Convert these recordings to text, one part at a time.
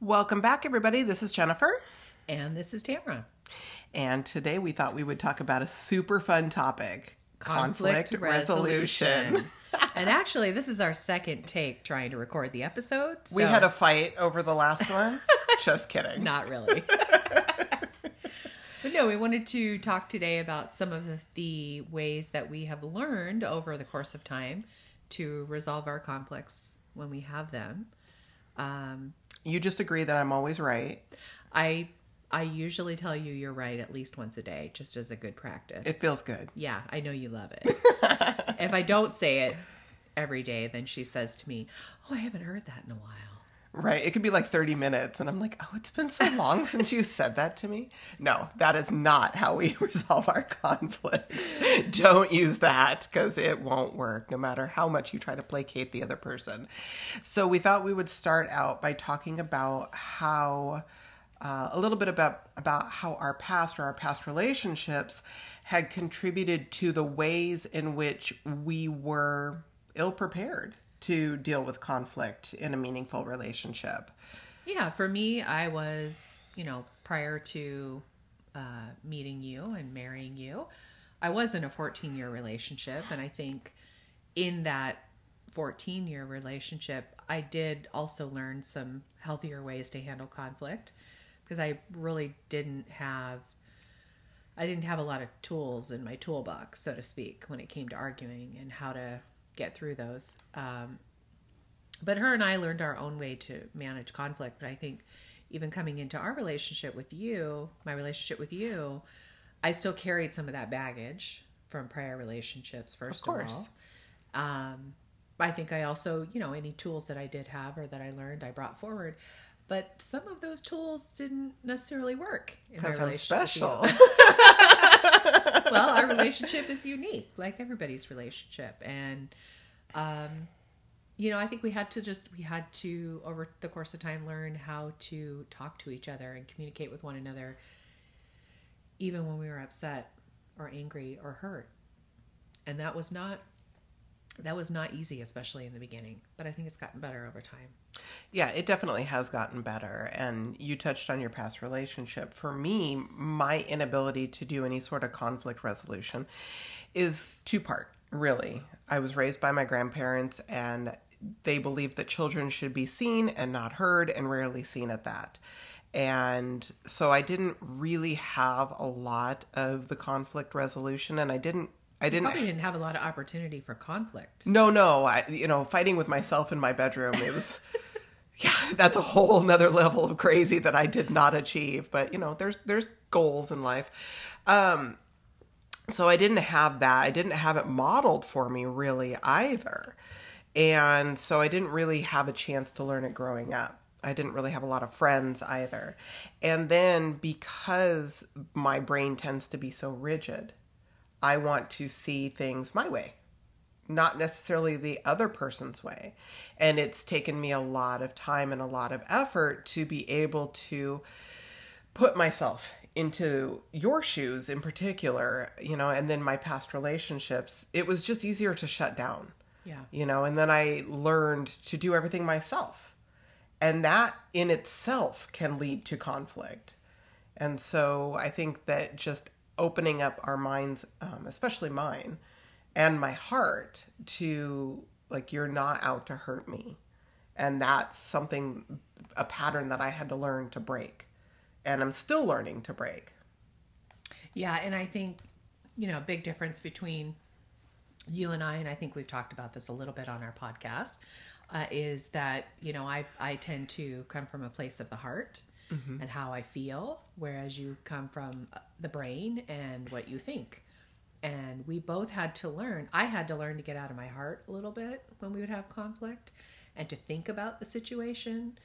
Welcome back, everybody. This is Jennifer. And this is Tamara. And today we thought we would talk about a super fun topic Conflict resolution. and actually, this is our second take trying to record the episode. We had a fight over the last one. Just kidding. Not really. But no, we wanted to talk today about some of the, the ways that we have learned over the course of time to resolve our conflicts when we have them. Um, You just agree that I'm always right. I I usually tell you you're right at least once a day, just as a good practice. It feels good. Yeah, I know you love it. if I don't say it every day, then she says to me, "Oh, I haven't heard that in a while." Right. It could be like 30 minutes, and I'm like, oh, it's been so long since you said that to me. No, that is not how we resolve our conflicts. Don't use that because it won't work no matter how much you try to placate the other person. So, we thought we would start out by talking about how. Uh, a little bit about about how our past or our past relationships had contributed to the ways in which we were ill prepared to deal with conflict in a meaningful relationship. Yeah, for me, I was, you know, prior to uh, meeting you and marrying you, I was in a 14 year relationship. And I think in that 14 year relationship, I did also learn some healthier ways to handle conflict because I really didn't have. I didn't have a lot of tools in my toolbox, so to speak, when it came to arguing and how to get through those. Um, but her and I learned our own way to manage conflict. But I think even coming into our relationship with you, my relationship with you, I still carried some of that baggage from prior relationships, first Of of, all. Um, I think I also, you know, any tools that I did have or that I learned, I brought forward. But some of those tools didn't necessarily work Because I'm relationship with you. special. well, our relationship is unique, like everybody's relationship, and um, you know, I think we had to just we had to over the course of time learn how to talk to each other and communicate with one another, even when we were upset or angry or hurt, and that was not that was not easy, especially in the beginning. But I think it's gotten better over time. Yeah, it definitely has gotten better. And you touched on your past relationship. For me, my inability to do any sort of conflict resolution is two part, really. I was raised by my grandparents, and they believed that children should be seen and not heard, and rarely seen at that. And so I didn't really have a lot of the conflict resolution, and I didn't. I didn't Probably didn't have a lot of opportunity for conflict. No, no. I, you know, fighting with myself in my bedroom, it was, yeah, that's a whole nother level of crazy that I did not achieve. But you know, there's there's goals in life. Um, so I didn't have that. I didn't have it modeled for me really either, and so I didn't really have a chance to learn it growing up. I didn't really have a lot of friends either. And then because my brain tends to be so rigid, I want to see things my way not necessarily the other person's way. And it's taken me a lot of time and a lot of effort to be able to put myself into your shoes in particular, you know, and then my past relationships. It was just easier to shut down, Yeah. you know, and then I learned to do everything myself. And that in itself can lead to conflict. And so I think that just opening up our minds, um, especially mine and my heart, to like, you're not out to hurt me. And that's something, a pattern that I had to learn to break. And I'm still learning to break. Yeah, and I think, you know, a big difference between you and I, and I think we've talked about this a little bit on our podcast, uh, is that, you know, I, I tend to come from a place of the heart and how I feel, whereas you come from uh, the brain and what you think. And we both had to learn, I had to learn to get out of my heart a little bit when we would have conflict and to think about the situation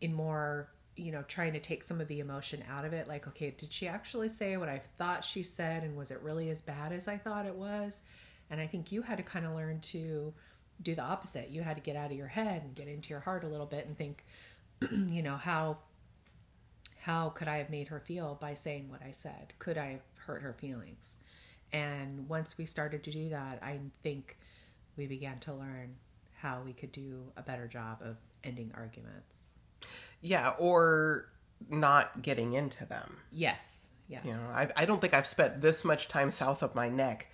in more you know trying to take some of the emotion out of it. Like okay did she actually say what i thought she said and was it really as bad as i thought it was? And i think you had to kind of learn to do the opposite. You had to get out of your head and get into your heart a little bit and think you know how how could i have made her feel by saying what i said could i have hurt her feelings and once we started to do that i think we began to learn how we could do a better job of ending arguments Yeah, or not getting into them. Yes. Yes. You know, I, I don't think I've spent this much time south of my neck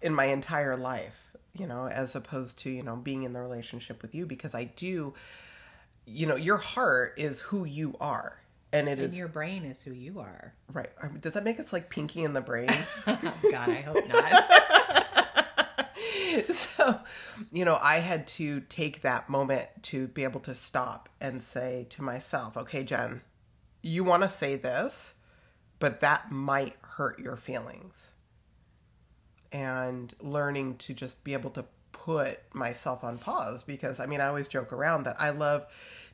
in my entire life, you know, as opposed to, you know, being in the relationship with you because I do, you know, your heart is who you are. And it and is your brain is who you are. right. Does that make us like Pinky in the Brain? Oh, God, I hope not. so, you know, I had to take that moment to be able to stop and say to myself, okay, Jen, you want to say this, but that might hurt your feelings. And learning to just be able to put myself on pause because I mean, I always joke around that I love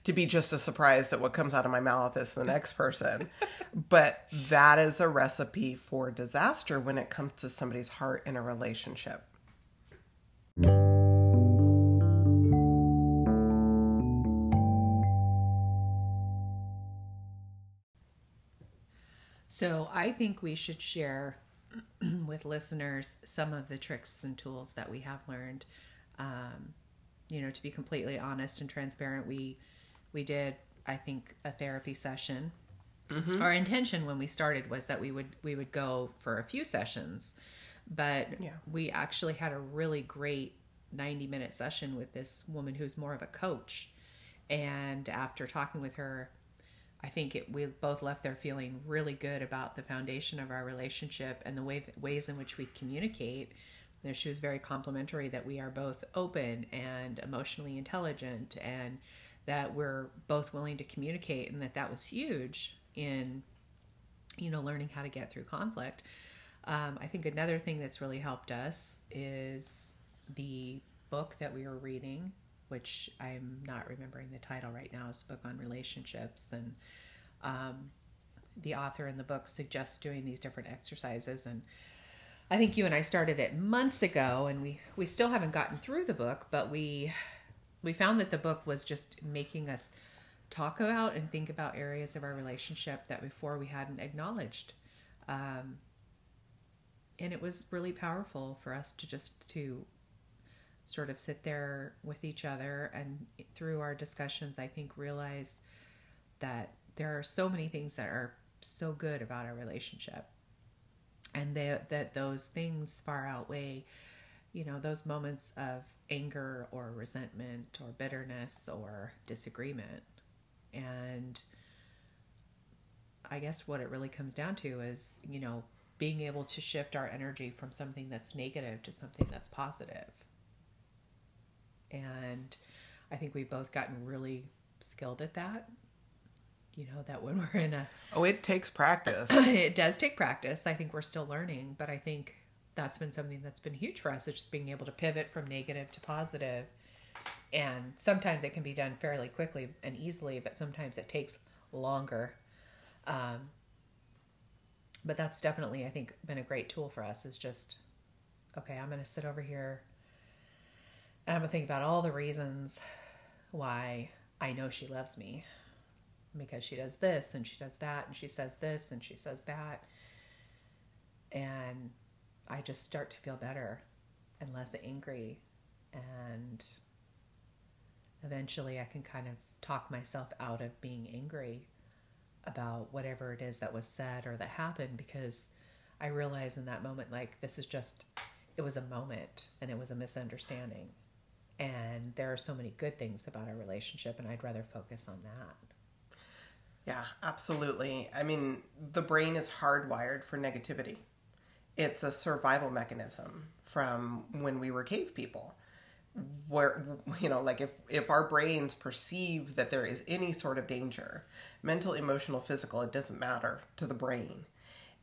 to be just as surprised at what comes out of my mouth as the next person. but that is a recipe for disaster when it comes to somebody's heart in a relationship. So I think we should share with listeners some of the tricks and tools that we have learned. Um, you know, to be completely honest and transparent, we we did I think a therapy session. Mm-hmm. Our intention when we started was that we would we would go for a few sessions, but Yeah. we actually had a really great 90 minute session with this woman who's more of a coach. And after talking with her, I think it, we both left there feeling really good about the foundation of our relationship and the way ways in which we communicate. You know, she was very complimentary that we are both open and emotionally intelligent, and that we're both willing to communicate, and that that was huge in you know learning how to get through conflict. Um, I think another thing that's really helped us is the book that we were reading, which I'm not remembering the title right now. It's a book on relationships, and um, the author in the book suggests doing these different exercises. And I think you and I started it months ago, and we we still haven't gotten through the book, but we we found that the book was just making us talk about and think about areas of our relationship that before we hadn't acknowledged. Um, and it was really powerful for us to just to sort of sit there with each other and through our discussions i think realize that there are so many things that are so good about our relationship and they, that those things far outweigh you know those moments of anger or resentment or bitterness or disagreement and i guess what it really comes down to is you know being able to shift our energy from something that's negative to something that's positive. and i think we've both gotten really skilled at that you know that when we're in a Oh, it takes practice. it does take practice. I think we're still learning, but I think that's been something that's been huge for us. It's just being able to pivot from negative to positive. And sometimes it can be done fairly quickly and easily, but sometimes it takes longer. Um, but that's definitely, I think, been a great tool for us. Is just okay. I'm going to sit over here and I'm going to think about all the reasons why I know she loves me because she does this and she does that and she says this and she says that. And I just start to feel better and less angry. And eventually I can kind of talk myself out of being angry about whatever it is that was said or that happened because I realize in that moment, like, this is just, it was a moment and it was a misunderstanding. And there are so many good things about our relationship, and I'd rather focus on that. Yeah, absolutely. I mean, the brain is hardwired for negativity. It's a survival mechanism from when we were cave people. Where you know, like if if our brains perceive that there is any sort of danger, mental, emotional, physical, it doesn't matter to the brain.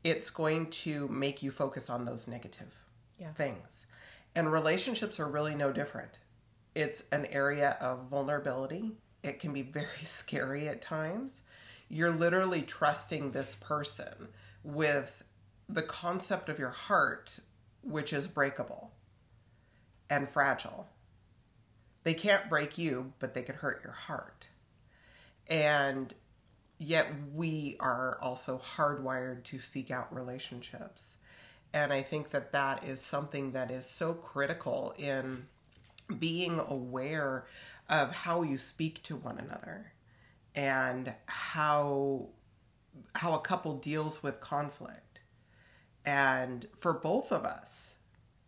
It's going to make you focus on those negative Yeah. things. And relationships are really no different. It's an area of vulnerability. It can be very scary at times. You're literally trusting this person with the concept of your heart, which is breakable and fragile. They can't break you, but they could hurt your heart. And yet we are also hardwired to seek out relationships. And I think that that is something that is so critical in being aware of how you speak to one another and how how a couple deals with conflict. And for both of us,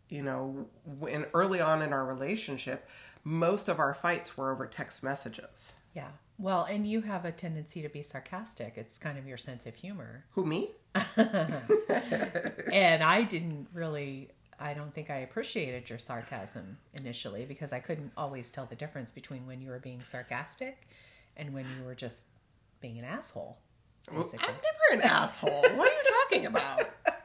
you know, when early on in our relationship, most of our fights were over text messages. Yeah. Well, and you have a tendency to be sarcastic. It's kind of your sense of humor. Who me? and I didn't really I don't think I appreciated your sarcasm initially because I couldn't always tell the difference between when you were being sarcastic and when you were just being an asshole. Basically. I'm never an asshole. what are you talking about?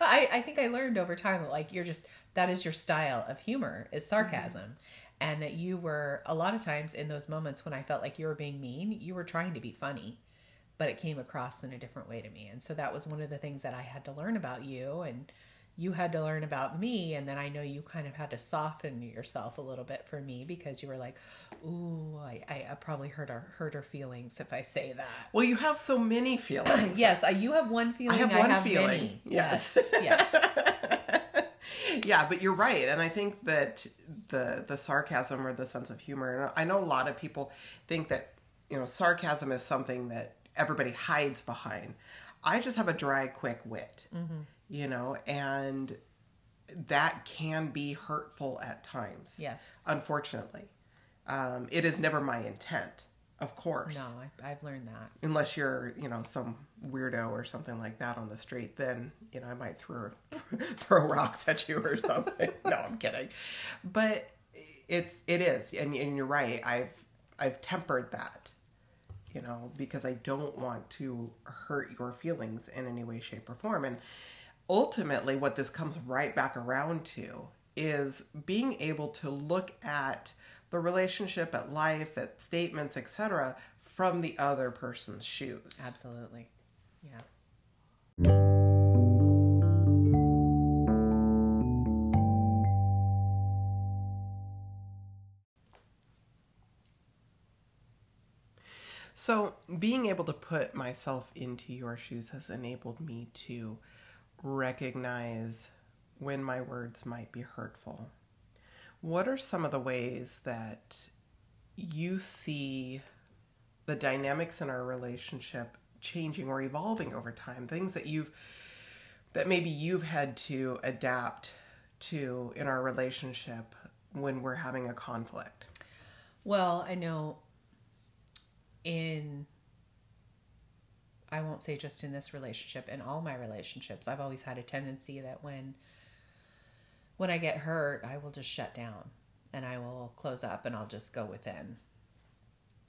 But I, I think I learned over time that like you're just that is your style of humor is sarcasm. Mm-hmm. And that you were a lot of times in those moments when I felt like you were being mean, you were trying to be funny, but it came across in a different way to me. And so that was one of the things that I had to learn about you and you had to learn about me and then i know you kind of had to soften yourself a little bit for me because you were like ooh i, I probably hurt her hurt her feelings if i say that. Well you have so many feelings. Yes I, you have one feeling i have one I have feeling. many. yes. Yes, yes. yeah but you're right and i think that the the sarcasm or the sense of humor and i know a lot of people think that you know sarcasm is something that everybody hides behind. I just have a dry quick wit. Mm-hmm you know, and that can be hurtful at times. Yes. Unfortunately. Um, it is never my intent, of course. No, I, have learned that. Unless you're, you know, some weirdo or something like that on the street, then, you know, I might throw, throw rocks at you or something. no, I'm kidding. But it's, it is. And, and you're right. I've, I've tempered that you know, because I don't want to hurt your feelings in any way, shape, or form. And ultimately, what this comes right back around to is being able to look at the relationship, at life, at statements, etc., from the other person's shoes. Absolutely. Yeah. So, being able to put myself into your shoes has enabled me to recognize when my words might be hurtful. What are some of the ways that you see the dynamics in our relationship changing or evolving over time? Things that you've that maybe you've had to adapt to in our relationship when we're having a conflict? Well, I know in I won't say just in this relationship, in all my relationships, I've always had a tendency that when when I get hurt, I will just shut down and I will close up and I'll just go within.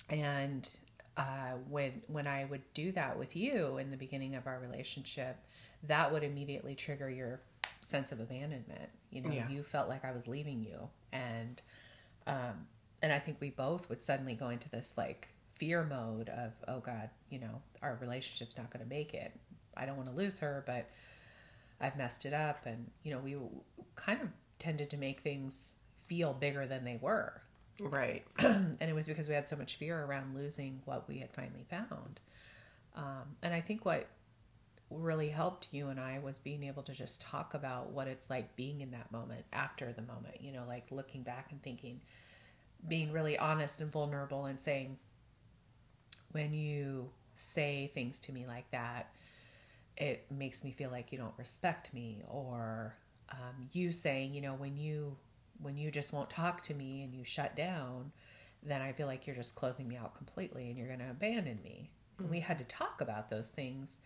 And uh, when when I would do that with you in the beginning of our relationship, that would immediately trigger your sense of abandonment. You know, yeah. you felt like I was leaving you, and um, and I think we both would suddenly go into this like fear mode of oh god you know our relationship's not going to make it. I don't want to lose her but i've messed it up. And you know we kind of tended to make things feel bigger than they were. Right. And it was because we had so much fear around losing what we had finally found. Um, and i think what really helped you and I was being able to just talk about what it's like being in that moment after the moment, you know, like looking back and thinking, being really honest and vulnerable and saying, when you say things to me like that, it makes me feel like you don't respect me or um, you saying, you know, when you when you just won't talk to me and you shut down, then I feel like you're just closing me out completely and you're going to abandon me. Mm-hmm. we had to talk about those things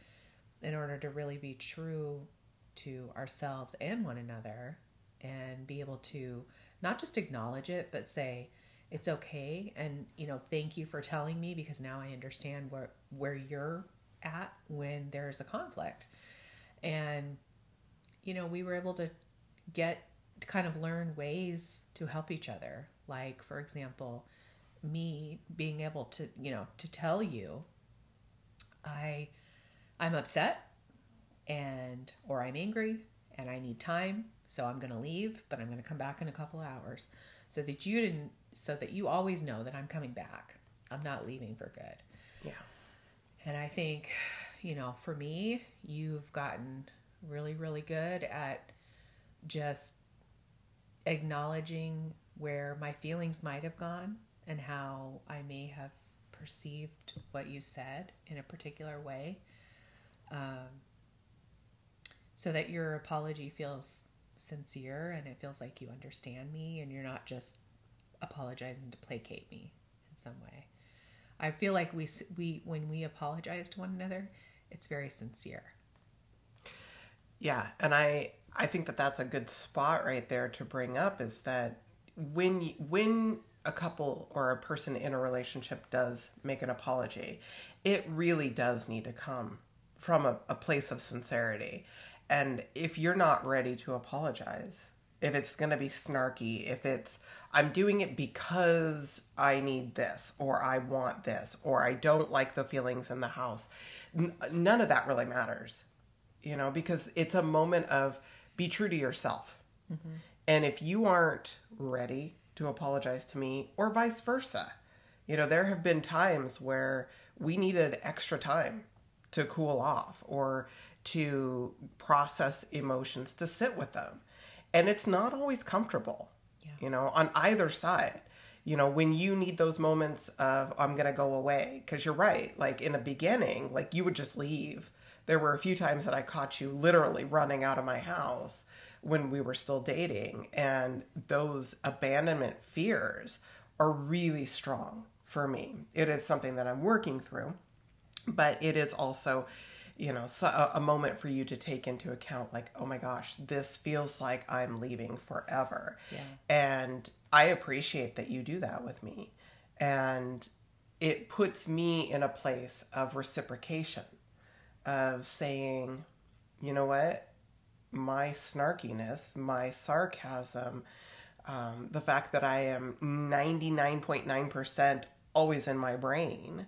in order to really be true to ourselves and one another and be able to not just acknowledge it, but say, it's okay. And you know thank you for telling me because now i understand where where you're at when there's a conflict. And you know we were able to get to kind of learn ways to help each other. Like for example me being able to you know to tell you i i'm upset and or i'm angry and i need time so i'm going to leave but i'm going to come back in a couple hours. So that you didn't so that you always know that I'm coming back. I'm not leaving for good. Yeah. And I think, you know, for me, you've gotten really, really good at just acknowledging where my feelings might have gone and how I may have perceived what you said in a particular way. Um, so that your apology feels sincere and it feels like you understand me and you're not just apologizing to placate me in some way. I feel like we we when we apologize to one another, it's very sincere. Yeah, and I I think that that's a good spot right there to bring up is that when when a couple or a person in a relationship does make an apology, it really does need to come from a, a place of sincerity. And if you're not ready to apologize, if it's going to be snarky, if it's, I'm doing it because I need this, or I want this, or I don't like the feelings in the house, n- none of that really matters, you know, because it's a moment of be true to yourself. Mm-hmm. And if you aren't ready to apologize to me, or vice versa, you know, there have been times where we needed extra time to cool off or to process emotions, to sit with them. And it's not always comfortable, yeah. you know, on either side. You know, when you need those moments of, I'm going to go away, because you're right. Like in the beginning, like you would just leave. There were a few times that I caught you literally running out of my house when we were still dating. And those abandonment fears are really strong for me. It is something that I'm working through, but it is also you know so a, moment for you to take into account like oh my gosh this feels like i'm leaving forever. Yeah. and i appreciate that you do that with me. And it puts me in a place of reciprocation of saying you know what? My snarkiness my sarcasm um, the fact that i am 99.9% always in my brain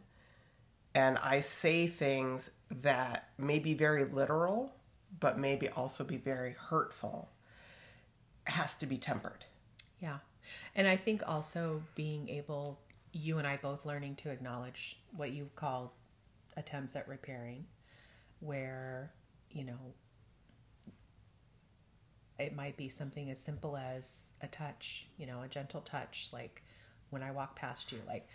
and I say things that may be very literal, but maybe also be very hurtful, has to be tempered. Yeah. And I think also being able, you and I both learning to acknowledge what you call attempts at repairing, where, you know, it might be something as simple as a touch, you know, a gentle touch, like when I walk past you, like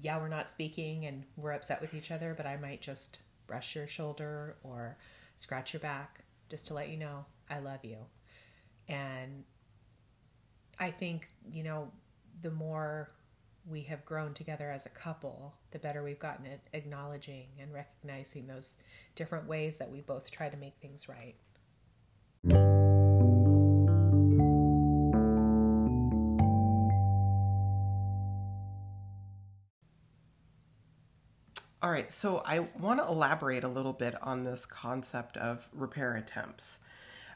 yeah, we're not speaking and we're upset with each other, but I might just brush your shoulder or scratch your back just to let you know I love you. And I think, you know, the more we have grown together as a couple, the better we've gotten at acknowledging and recognizing those different ways that we both try to make things right. All right, so I want to elaborate a little bit on this concept of repair attempts.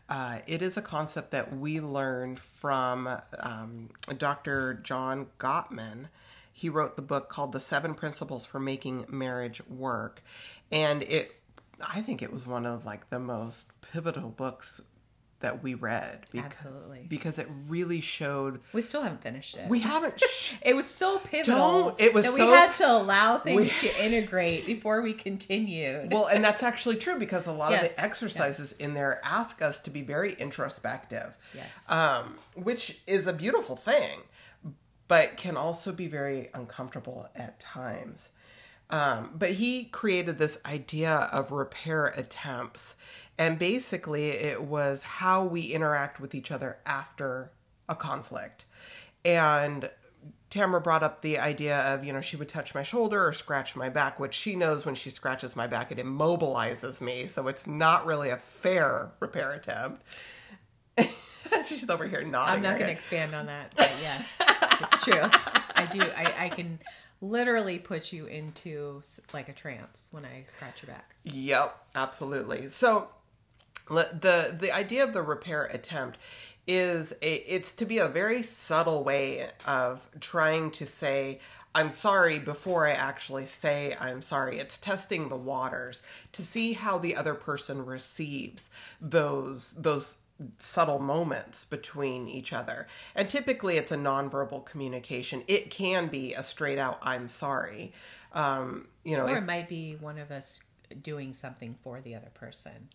Uh, it is a concept that we learned from um, Dr. John Gottman. He wrote the book called The Seven Principles for Making Marriage Work. And it I think it was one of like the most pivotal books that we read. Because, Absolutely. Because it really showed. We still haven't finished it. We haven't. Sh- it was so pivotal. It was that so, we had to allow things we, to integrate before we continued. Well, and that's actually true because a lot yes. of the exercises yes. in there ask us to be very introspective. Yes. Um, which is a beautiful thing, but can also be very uncomfortable at times. Um, but he created this idea of repair attempts. And basically, it was how we interact with each other after a conflict. And Tamara brought up the idea of, you know, she would touch my shoulder or scratch my back, which she knows when she scratches my back, it immobilizes me. So it's not really a fair repair attempt. She's over here nodding. I'm not going to expand on that, but yes, it's true. I do. I, I can literally put you into like a trance when I scratch your back. Yep, absolutely. So the the idea of the repair attempt is a, it's to be a very subtle way of trying to say I'm sorry before I actually say I'm sorry. It's testing the waters to see how the other person receives those those subtle moments between each other. And typically it's a nonverbal communication. It can be a straight out I'm sorry. Um, you know, or it might be one of us doing something for the other person.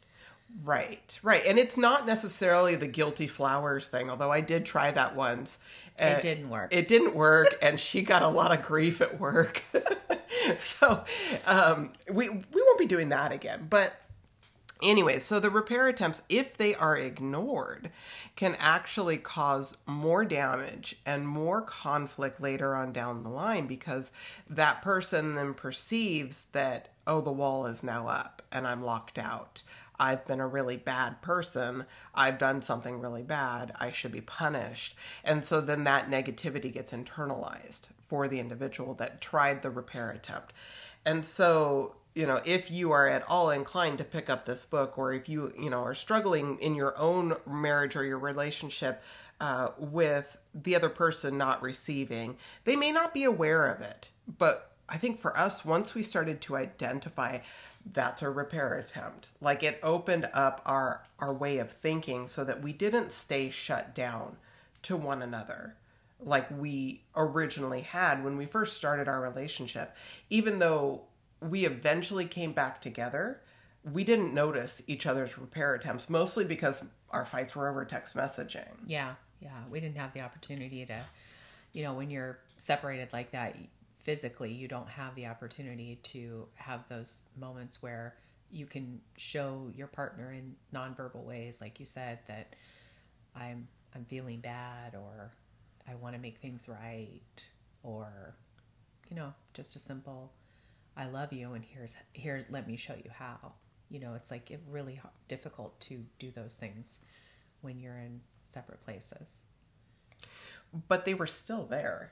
Right, right. And it's not necessarily the guilty flowers thing, although I did try that once. It didn't work. It didn't work, and she got a lot of grief at work. so um, we we won't be doing that again. But anyway, so the repair attempts, if they are ignored, can actually cause more damage and more conflict later on down the line because that person then perceives that oh the wall is now up and I'm locked out. I've been a really bad person. I've done something really bad. I should be punished. And so then that negativity gets internalized for the individual that tried the repair attempt. And so, you know, if you are at all inclined to pick up this book, or if you, you know, are struggling in your own marriage or your relationship uh, with the other person not receiving, they may not be aware of it. But I think for us, once we started to identify that's a repair attempt. Like it opened up our our way of thinking so that we didn't stay shut down to one another like we originally had when we first started our relationship. Even though we eventually came back together, we didn't notice each other's repair attempts mostly because our fights were over text messaging. Yeah. Yeah, we didn't have the opportunity to you know, when you're separated like that, physically you don't have the opportunity to have those moments where you can show your partner in nonverbal ways like you said that i'm i'm feeling bad or i want to make things right or you know just a simple i love you and here's here's let me show you how. You know it's like it really difficult to do those things when you're in separate places. But they were still there.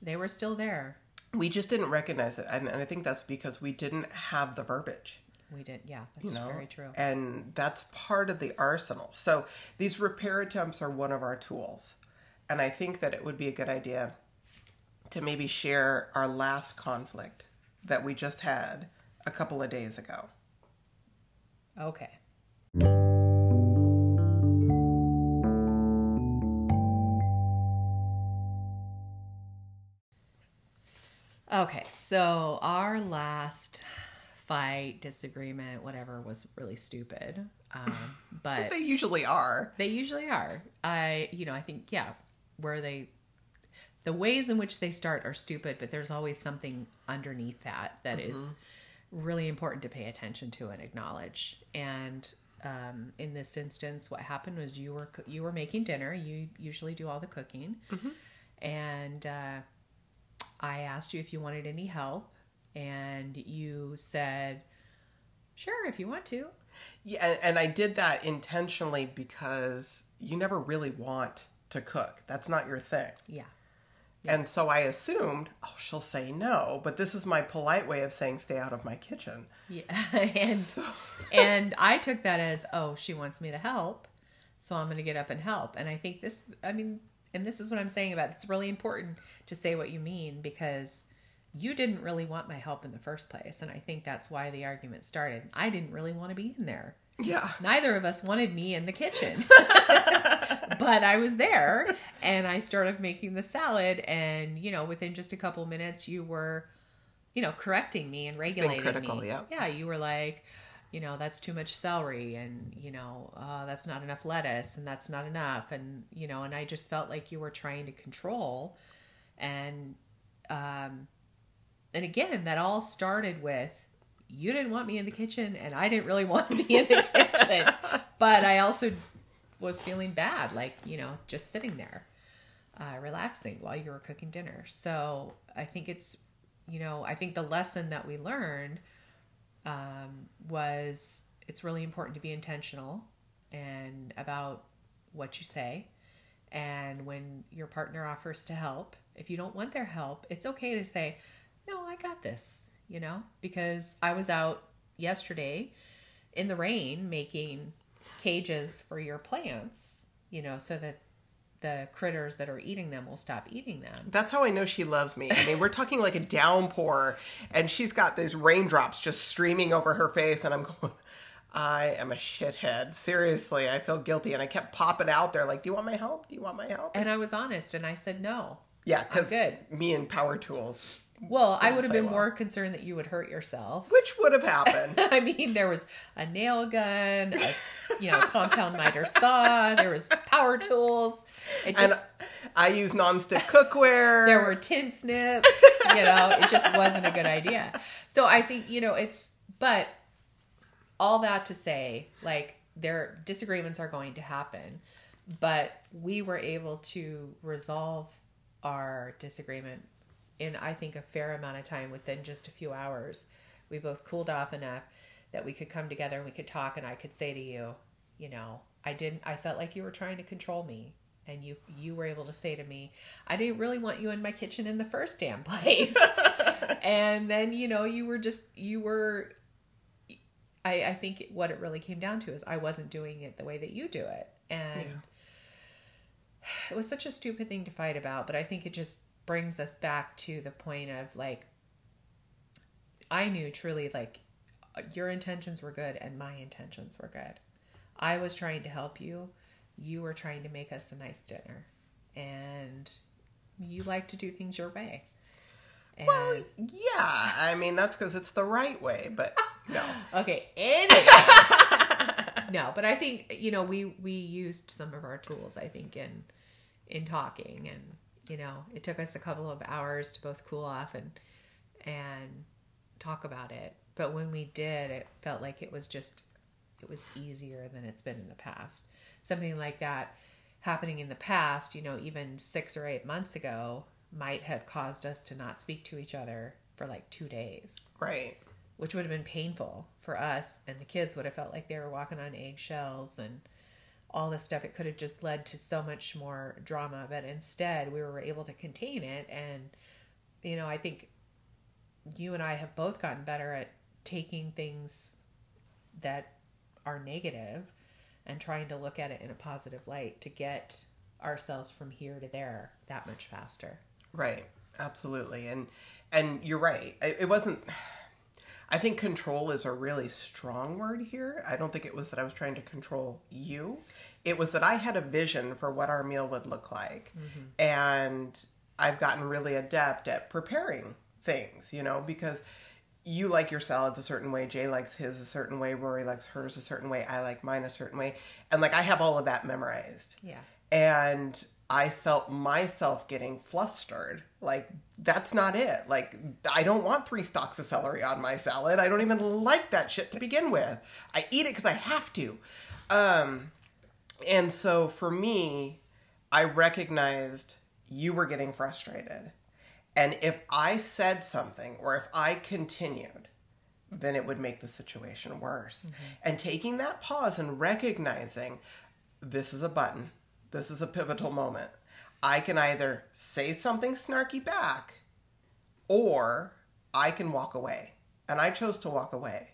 They were still there. We just didn't recognize it and, and i think that's because we didn't have the verbiage. We didn't, yeah that's you know? very true. And that's part of the arsenal. So these repair attempts are one of our tools and i think that it would be a good idea to maybe share our last conflict that we just had a couple of days ago okay Okay, so our last fight, disagreement, whatever, was really stupid. Um, but they usually are. They usually are. I, you know, I think yeah, where they, the ways in which they start are stupid, but there's always something underneath that that mm-hmm. is really important to pay attention to and acknowledge. And um, in this instance, what happened was you were you were making dinner. You usually do all the cooking, mm-hmm. and. Uh, I asked you if you wanted any help, and you said, sure, if you want to. Yeah, and I did that intentionally because you never really want to cook. That's not your thing. Yeah. Yeah. And so I assumed, oh, she'll say no, but this is my polite way of saying stay out of my kitchen. Yeah. and so... and I took that as, oh, she wants me to help, so I'm going to get up and help. And I think this I mean, and this is what I'm saying about it. it's really important to say what you mean because you didn't really want my help in the first place. And I think that's why the argument started. I didn't really want to be in there. Yeah. Neither of us wanted me in the kitchen. but I was there and I started making the salad. And, you know, within just a couple minutes, you were, you know, correcting me and regulating critical, me. Yeah. Yeah. You were like, you know that's too much celery and you know uh, that's not enough lettuce and that's not enough and you know and i just felt like you were trying to control and um and again that all started with you didn't want me in the kitchen and i didn't really want to be in the kitchen. But i also was feeling bad like you know just sitting there uh, relaxing while you were cooking dinner. So i think it's you know i think the lesson that we learned um, was it's really important to be intentional and about what you say. And when your partner offers to help, if you don't want their help, it's okay to say, No, I got this, you know, because I was out yesterday in the rain making cages for your plants, you know, so that the critters that are eating them will stop eating them. That's how I know she loves me. I mean, we're talking like a downpour, and she's got these raindrops just streaming over her face, and I'm going, I am a shithead. Seriously, I feel guilty. And I kept popping out there, like, Do you want my help? Do you want my help? And I was honest, and I said no. Yeah, because me and power tools well, I would have been well. more concerned that you would hurt yourself. Which would have happened. I mean, there was a nail gun, a, you know, compound miter saw, there was power tools. It just... And I use nonstick cookware. there were tin snips you know it just wasn't a good idea so i think you know it's but all that to say like their disagreements are going to happen but we were able to resolve our disagreement in i think a fair amount of time within just a few hours we both cooled off enough that we could come together and we could talk and i could say to you you know i didn't i felt like you were trying to control me and you you were able to say to me i didn't really want you in my kitchen in the first damn place and then you know you were just you were I, I think what it really came down to is I wasn't doing it the way that you do it. And Yeah. it was such a stupid thing to fight about, but I think it just brings us back to the point of like, I knew truly like your intentions were good and my intentions were good. I was trying to help you. You were trying to make us a nice dinner. And you like to do things your way. And Well, yeah. I mean, that's because it's the right way, but no. Okay. Anyway. no, but I think you know we we used some of our tools. I think in in talking, and you know it took us a couple of hours to both cool off and and talk about it. But when we did, it felt like it was just it was easier than it's been in the past. Something like that happening in the past, you know, even six or eight months ago, might have caused us to not speak to each other for like two days Right. which would have been painful for us and the kids would have felt like they were walking on eggshells and all this stuff it could have just led to so much more drama but instead we were able to contain it and you know i think you and i have both gotten better at taking things that are negative and trying to look at it in a positive light to get ourselves from here to there that much faster Right. Absolutely. And and you're right. It, it wasn't I think control is a really strong word here. I don't think it was that I was trying to control you. It was that I had a vision for what our meal would look like. Mm-hmm. And I've gotten really adept at preparing things, you know, because you like your salads a certain way, Jay likes his a certain way, Rory likes hers a certain way, I like mine a certain way. And like I have all of that memorized yeah and I felt myself getting flustered. Like that's not it. Like I don't want three stalks of celery on my salad. I don't even like that shit to begin with. I eat it because I have to. Um, and so for me, I recognized you were getting frustrated, and if I said something or if I continued, then it would make the situation worse. And taking that pause and recognizing this is a button, this is a pivotal moment. I can either say something snarky back or I can walk away. And I chose to walk away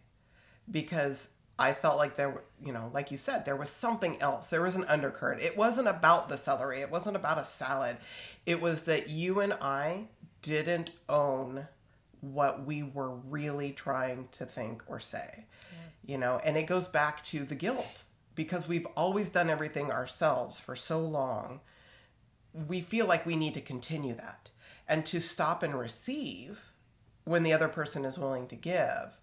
because I felt like there were, you know, like you said, there was something else. There was an undercurrent. It wasn't about the celery, it wasn't about a salad. It was that you and I didn't own what we were really trying to think or say. You know, and it goes back to the guilt because we've always done everything ourselves for so long. We feel like we need to continue that. And to stop and receive when the other person is willing to give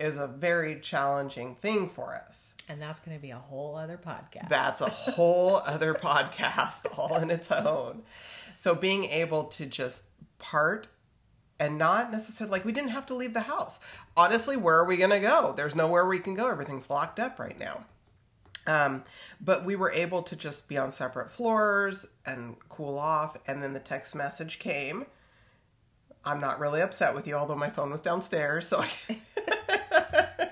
is a very challenging thing for us. and that's going to be a whole other podcast That's a whole other podcast all in its own. So being able to just part and not necessarily like we didn't have to leave the house. Honestly, where are we going to go? There's nowhere we can go. Everything's locked up right now. Um, but we were able to just be on separate floors and cool off. And then the text message came. I'm not really upset with you, although my phone was downstairs. So, I...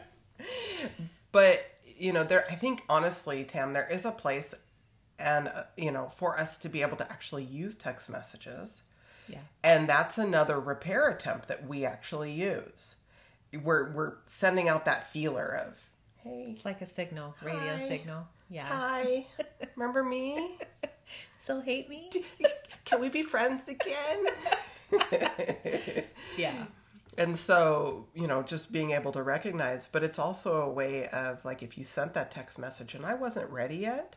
but you know, there. I think honestly, Tam, there is a place, and uh, you know, for us to be able to actually use text messages. yeah And that's another repair attempt that we actually use. We're we're sending out that feeler of, hey, It's like a signal, radio Hi. signal. Yeah. hi, remember me? Still hate me? Can we be friends again? Yeah. and so, you know, just being able to recognize, but it's also a way of like if you sent that text message and I wasn't ready yet,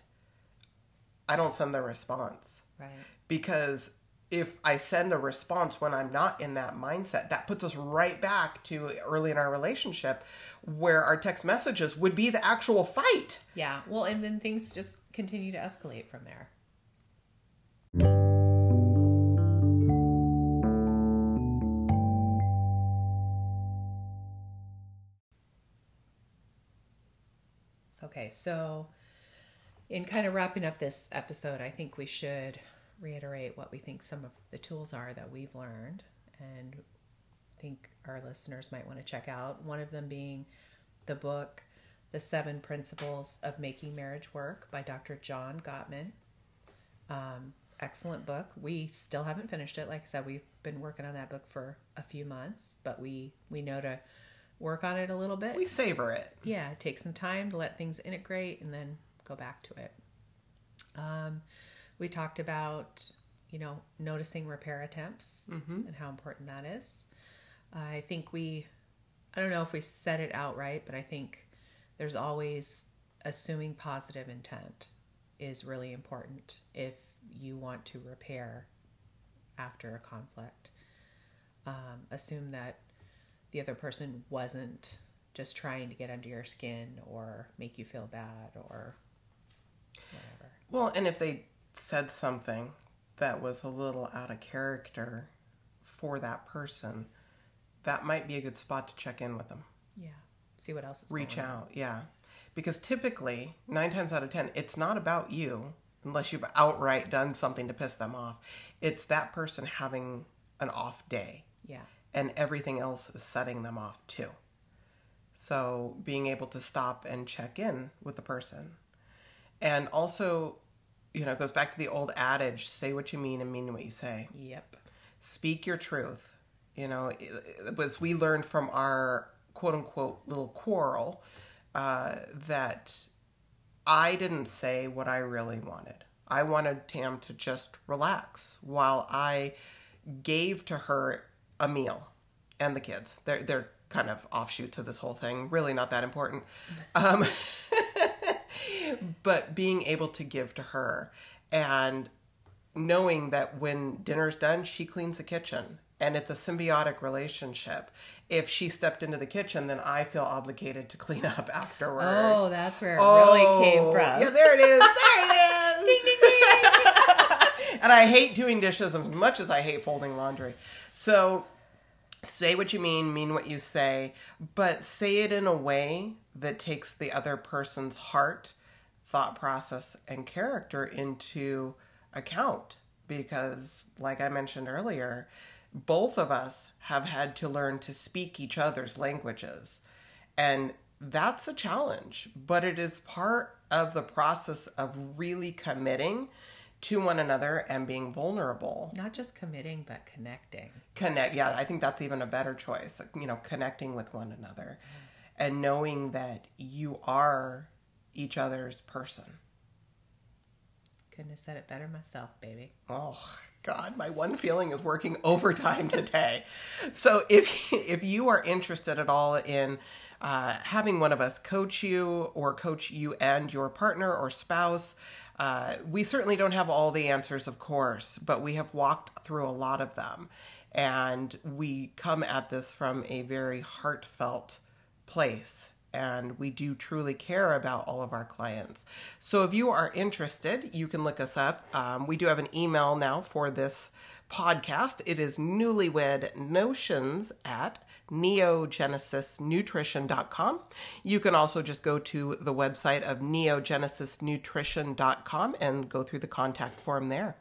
I don't send the response. Right. because if I send a response when I'm not in that mindset, that puts us right back to early in our relationship where our text messages would be the actual fight. Yeah. Well, and then things just continue to escalate from there. Okay. So, in kind of wrapping up this episode, I think we should reiterate what we think some of the tools are that we've learned and think our listeners might want to check out. One of them being the book, The Seven Principles of Making Marriage Work by Dr. John Gottman. Um, excellent book. We still haven't finished it. Like I said, we've been working on that book for a few months, but we we know to work on it a little bit. We savor it. Yeah, take some time to let things integrate and then go back to it. Um, we talked about you know noticing repair attempts and how important that is. I think we, I don't know if we said it outright, but I think there's always assuming positive intent is really important if you want to repair after a conflict. Um, assume that the other person wasn't just trying to get under your skin or make you feel bad or whatever. Well, and if they said something that was a little out of character for that person, that might be a good spot to check in with them. Yeah. See what else is Reach going on. out, yeah. Because typically, nine times out of ten, it's not about you unless you've outright done something to piss them off. It's that person having an off day Yeah. and everything else is setting them off too. So being able to stop and check in with the person. And also, you know, it goes back to the old adage say what you mean and mean what you say. Yep. Speak your truth. You know, it, it was we learned from our quote unquote little quarrel uh, that I didn't say what I really wanted. I wanted Tam to just relax while I gave to her a meal and the kids. They're they're kind of offshoots of this whole thing. Really not that important. Um, but being able to give to her and knowing that when dinner's done, she cleans the kitchen. And it's a symbiotic relationship. If she stepped into the kitchen, then I feel obligated to clean up afterwards. Oh, that's where it really came Oh, from. Yeah, there it is. There it is. and I hate doing dishes as much as I hate folding laundry. So say what you mean, mean what you say, but say it in a way that takes the other person's heart, thought process, and character into account. Because, like I mentioned earlier, both of us have had to learn to speak each other's languages. And that's a challenge, but it is part of the process of really committing to one another and being vulnerable. Not just committing, but connecting. Connect, yeah, I think that's even a better choice. You know, connecting with one another mm. and knowing that you are each other's person. Couldn't have said it better myself, baby. Oh God, my one feeling is working overtime today. so if if you are interested at all in uh, having one of us coach you or coach you and your partner or spouse, uh, we certainly don't have all the answers, of course, but we have walked through a lot of them, and we come at this from a very heartfelt place and we do truly care about all of our clients. So if you are interested, you can look us up. Um, we do have an email now for this podcast. It is newlywed notions at neogenesisnutrition.com. You can also just go to the website of neogenesisnutrition.com and go through the contact form there.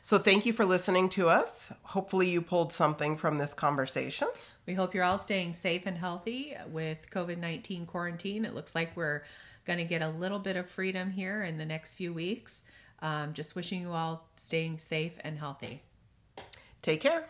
So thank you for listening to us. Hopefully you pulled something from this conversation. We hope you're all staying safe and healthy with COVID 19 quarantine. It looks like we're going to get a little bit of freedom here in the next few weeks. Um, just wishing you all staying safe and healthy. Take care.